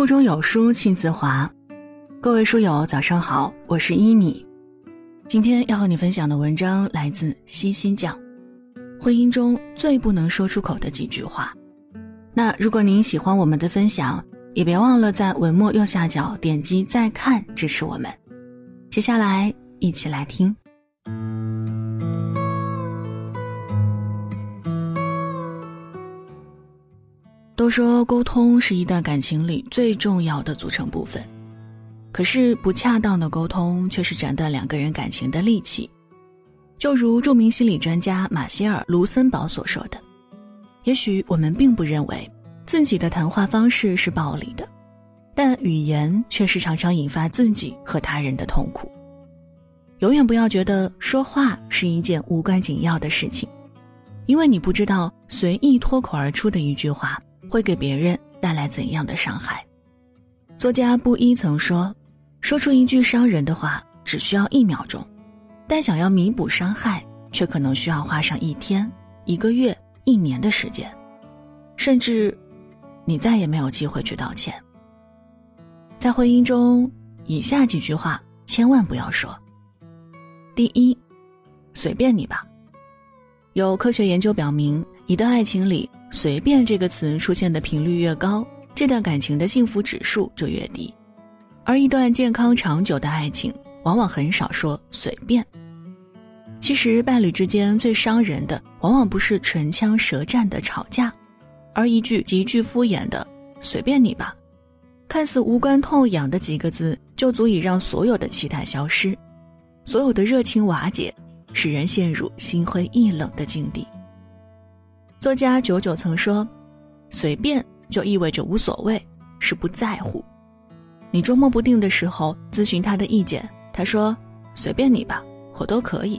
腹中有书气自华，各位书友早上好，我是一米。今天要和你分享的文章来自西西酱，婚姻中最不能说出口的几句话。那如果您喜欢我们的分享，也别忘了在文末右下角点击再看支持我们。接下来一起来听。都说沟通是一段感情里最重要的组成部分，可是不恰当的沟通却是斩断两个人感情的利器。就如著名心理专家马歇尔·卢森堡所说的：“也许我们并不认为自己的谈话方式是暴力的，但语言却是常常引发自己和他人的痛苦。永远不要觉得说话是一件无关紧要的事情，因为你不知道随意脱口而出的一句话。”会给别人带来怎样的伤害？作家布衣曾说：“说出一句伤人的话只需要一秒钟，但想要弥补伤害，却可能需要花上一天、一个月、一年的时间，甚至你再也没有机会去道歉。”在婚姻中，以下几句话千万不要说。第一，随便你吧。有科学研究表明，一段爱情里。随便这个词出现的频率越高，这段感情的幸福指数就越低。而一段健康长久的爱情，往往很少说随便。其实，伴侣之间最伤人的，往往不是唇枪舌战的吵架，而一句极具敷衍的“随便你吧”，看似无关痛痒的几个字，就足以让所有的期待消失，所有的热情瓦解，使人陷入心灰意冷的境地。作家九九曾说：“随便就意味着无所谓，是不在乎。你捉摸不定的时候，咨询他的意见，他说：‘随便你吧，我都可以。’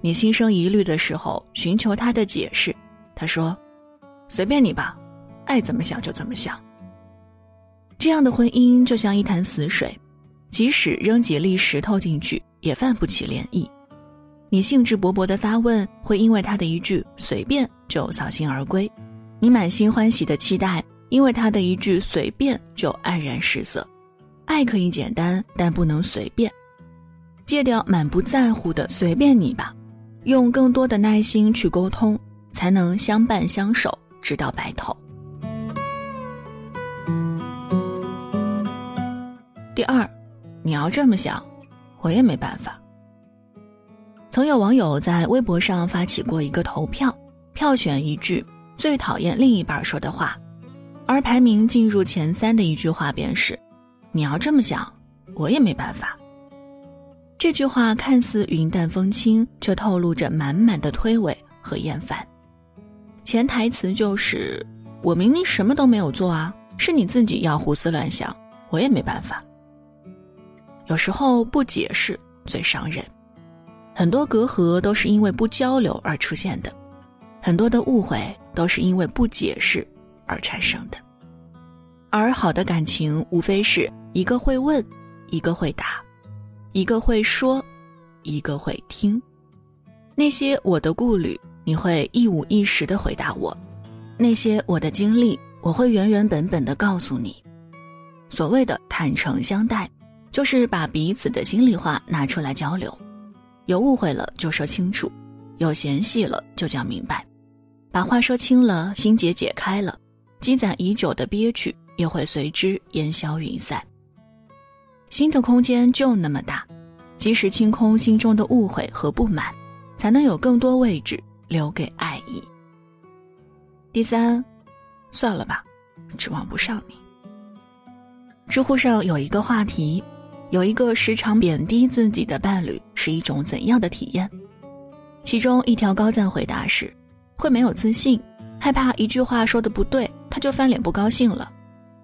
你心生疑虑的时候，寻求他的解释，他说：‘随便你吧，爱怎么想就怎么想。’这样的婚姻就像一潭死水，即使扔几粒石头进去，也泛不起涟漪。你兴致勃勃的发问，会因为他的一句‘随便’。”就扫兴而归，你满心欢喜的期待，因为他的一句随便就黯然失色。爱可以简单，但不能随便。戒掉满不在乎的随便你吧，用更多的耐心去沟通，才能相伴相守，直到白头。第二，你要这么想，我也没办法。曾有网友在微博上发起过一个投票。票选一句最讨厌另一半说的话，而排名进入前三的一句话便是：“你要这么想，我也没办法。”这句话看似云淡风轻，却透露着满满的推诿和厌烦。潜台词就是：“我明明什么都没有做啊，是你自己要胡思乱想，我也没办法。”有时候不解释最伤人，很多隔阂都是因为不交流而出现的。很多的误会都是因为不解释而产生的，而好的感情无非是一个会问，一个会答，一个会说，一个会听。那些我的顾虑，你会一五一十的回答我；那些我的经历，我会原原本本的告诉你。所谓的坦诚相待，就是把彼此的心里话拿出来交流，有误会了就说清楚，有嫌隙了就讲明白。把话说清了，心结解开了，积攒已久的憋屈也会随之烟消云散。心的空间就那么大，及时清空心中的误会和不满，才能有更多位置留给爱意。第三，算了吧，指望不上你。知乎上有一个话题，有一个时常贬低自己的伴侣是一种怎样的体验？其中一条高赞回答是。会没有自信，害怕一句话说的不对，他就翻脸不高兴了。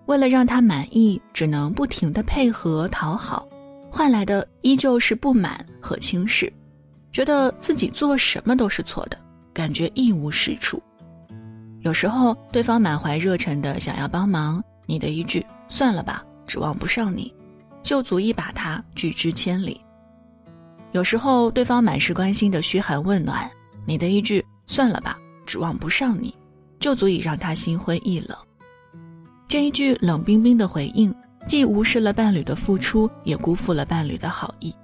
为了让他满意，只能不停的配合讨好，换来的依旧是不满和轻视，觉得自己做什么都是错的，感觉一无是处。有时候对方满怀热忱的想要帮忙，你的一句“算了吧，指望不上你”，就足以把他拒之千里。有时候对方满是关心的嘘寒问暖，你的一句“算了吧”。指望不上你，就足以让他心灰意冷。这一句冷冰冰的回应，既无视了伴侣的付出，也辜负了伴侣的好意。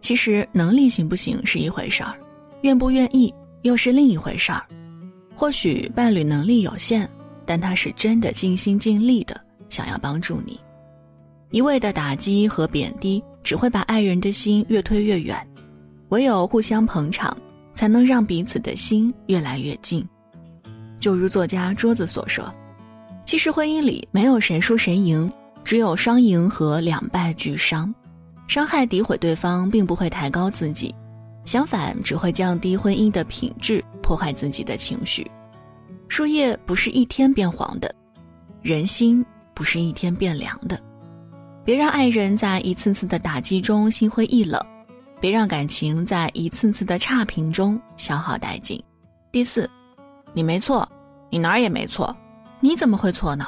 其实，能力行不行是一回事儿，愿不愿意又是另一回事儿。或许伴侣能力有限，但他是真的尽心尽力的想要帮助你。一味的打击和贬低，只会把爱人的心越推越远。唯有互相捧场，才能让彼此的心越来越近。就如作家桌子所说。其实婚姻里没有谁输谁赢，只有双赢和两败俱伤。伤害诋毁对方，并不会抬高自己，相反只会降低婚姻的品质，破坏自己的情绪。树叶不是一天变黄的，人心不是一天变凉的。别让爱人在一次次的打击中心灰意冷，别让感情在一次次的差评中消耗殆尽。第四，你没错，你哪儿也没错。你怎么会错呢？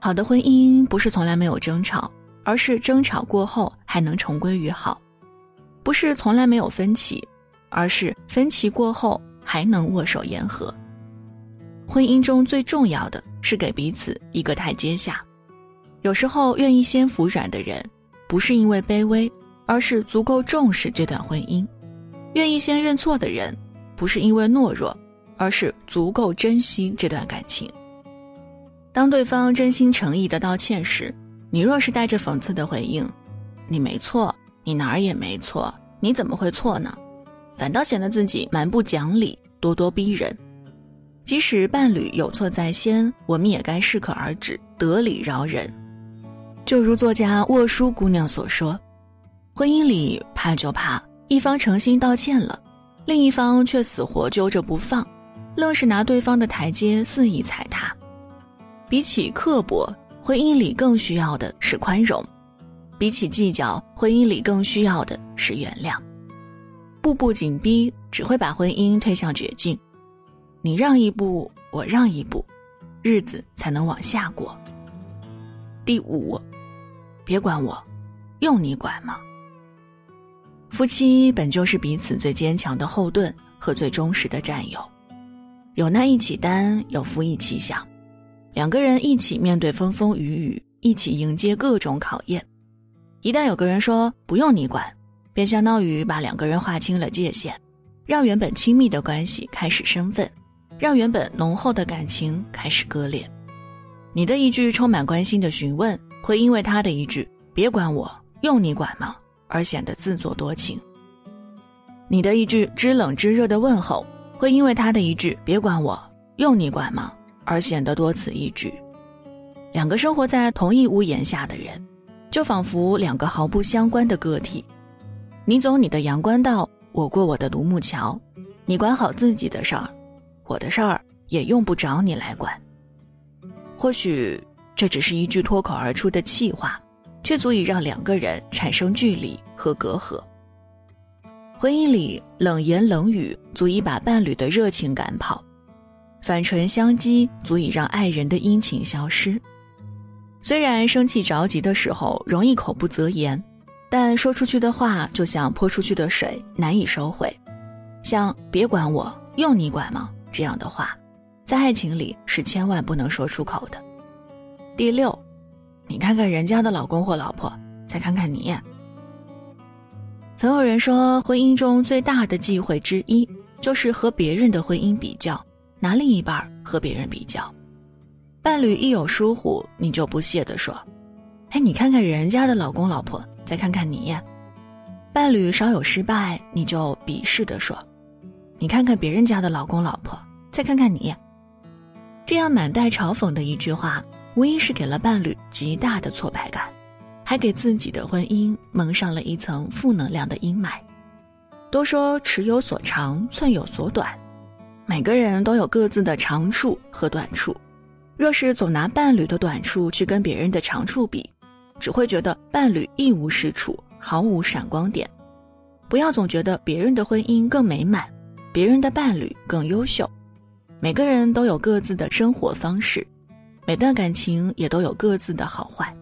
好的婚姻不是从来没有争吵，而是争吵过后还能重归于好；不是从来没有分歧，而是分歧过后还能握手言和。婚姻中最重要的是给彼此一个台阶下。有时候愿意先服软的人，不是因为卑微，而是足够重视这段婚姻；愿意先认错的人，不是因为懦弱。而是足够珍惜这段感情。当对方真心诚意的道歉时，你若是带着讽刺的回应，“你没错，你哪儿也没错，你怎么会错呢？”反倒显得自己蛮不讲理、咄咄逼人。即使伴侣有错在先，我们也该适可而止，得理饶人。就如作家沃书姑娘所说：“婚姻里怕就怕一方诚心道歉了，另一方却死活揪着不放。”愣是拿对方的台阶肆意踩踏，比起刻薄，婚姻里更需要的是宽容；比起计较，婚姻里更需要的是原谅。步步紧逼只会把婚姻推向绝境，你让一步，我让一步，日子才能往下过。第五，别管我，用你管吗？夫妻本就是彼此最坚强的后盾和最忠实的战友。有难一起担，有福一起享，两个人一起面对风风雨雨，一起迎接各种考验。一旦有个人说不用你管，便相当于把两个人划清了界限，让原本亲密的关系开始生分，让原本浓厚的感情开始割裂。你的一句充满关心的询问，会因为他的一句“别管我，用你管吗”而显得自作多情。你的一句知冷知热的问候。会因为他的一句“别管我，用你管吗”而显得多此一举。两个生活在同一屋檐下的人，就仿佛两个毫不相关的个体。你走你的阳关道，我过我的独木桥。你管好自己的事儿，我的事儿也用不着你来管。或许这只是一句脱口而出的气话，却足以让两个人产生距离和隔阂。婚姻里冷言冷语足以把伴侣的热情赶跑，反唇相讥足以让爱人的殷勤消失。虽然生气着急的时候容易口不择言，但说出去的话就像泼出去的水，难以收回。像“别管我，用你管吗”这样的话，在爱情里是千万不能说出口的。第六，你看看人家的老公或老婆，再看看你。曾有人说，婚姻中最大的忌讳之一，就是和别人的婚姻比较，拿另一半和别人比较。伴侣一有疏忽，你就不屑地说：“哎，你看看人家的老公老婆，再看看你。”伴侣稍有失败，你就鄙视地说：“你看看别人家的老公老婆，再看看你。”这样满带嘲讽的一句话，无疑是给了伴侣极大的挫败感。还给自己的婚姻蒙上了一层负能量的阴霾。都说尺有所长，寸有所短，每个人都有各自的长处和短处。若是总拿伴侣的短处去跟别人的长处比，只会觉得伴侣一无是处，毫无闪光点。不要总觉得别人的婚姻更美满，别人的伴侣更优秀。每个人都有各自的生活方式，每段感情也都有各自的好坏。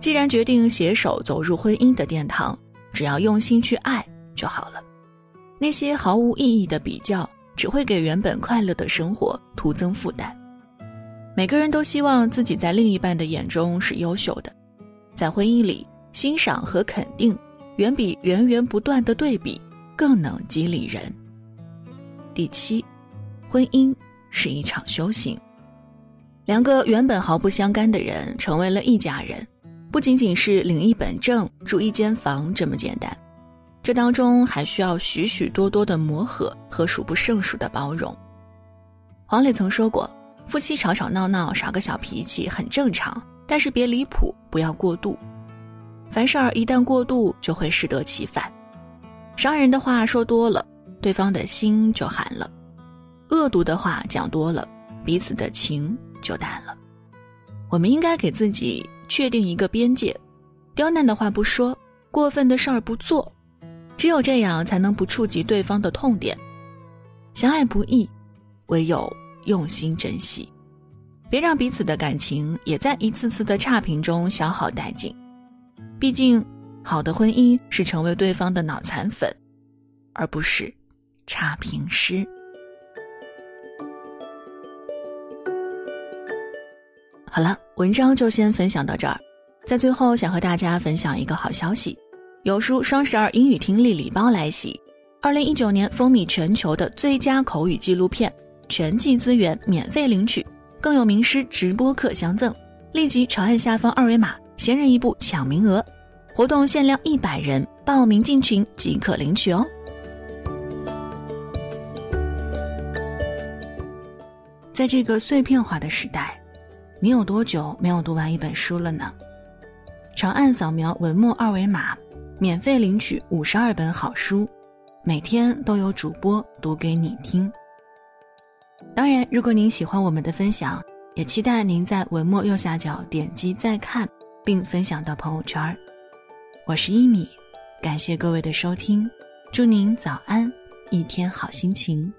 既然决定携手走入婚姻的殿堂，只要用心去爱就好了。那些毫无意义的比较，只会给原本快乐的生活徒增负担。每个人都希望自己在另一半的眼中是优秀的，在婚姻里，欣赏和肯定远比源源不断的对比更能激励人。第七，婚姻是一场修行。两个原本毫不相干的人成为了一家人，不仅仅是领一本证、住一间房这么简单，这当中还需要许许多多的磨合和数不胜数的包容。黄磊曾说过。夫妻吵吵闹闹，耍个小脾气很正常，但是别离谱，不要过度。凡事儿一旦过度，就会适得其反。伤人的话说多了，对方的心就寒了；恶毒的话讲多了，彼此的情就淡了。我们应该给自己确定一个边界，刁难的话不说，过分的事儿不做，只有这样才能不触及对方的痛点。相爱不易，唯有。用心珍惜，别让彼此的感情也在一次次的差评中消耗殆尽。毕竟，好的婚姻是成为对方的脑残粉，而不是差评师。好了，文章就先分享到这儿。在最后，想和大家分享一个好消息：有书双十二英语听力礼包来袭，二零一九年风靡全球的最佳口语纪录片。全季资源免费领取，更有名师直播课相赠。立即长按下方二维码，先人一步抢名额。活动限量一百人，报名进群即可领取哦。在这个碎片化的时代，你有多久没有读完一本书了呢？长按扫描文末二维码，免费领取五十二本好书，每天都有主播读给你听。当然，如果您喜欢我们的分享，也期待您在文末右下角点击再看，并分享到朋友圈。我是一米，感谢各位的收听，祝您早安，一天好心情。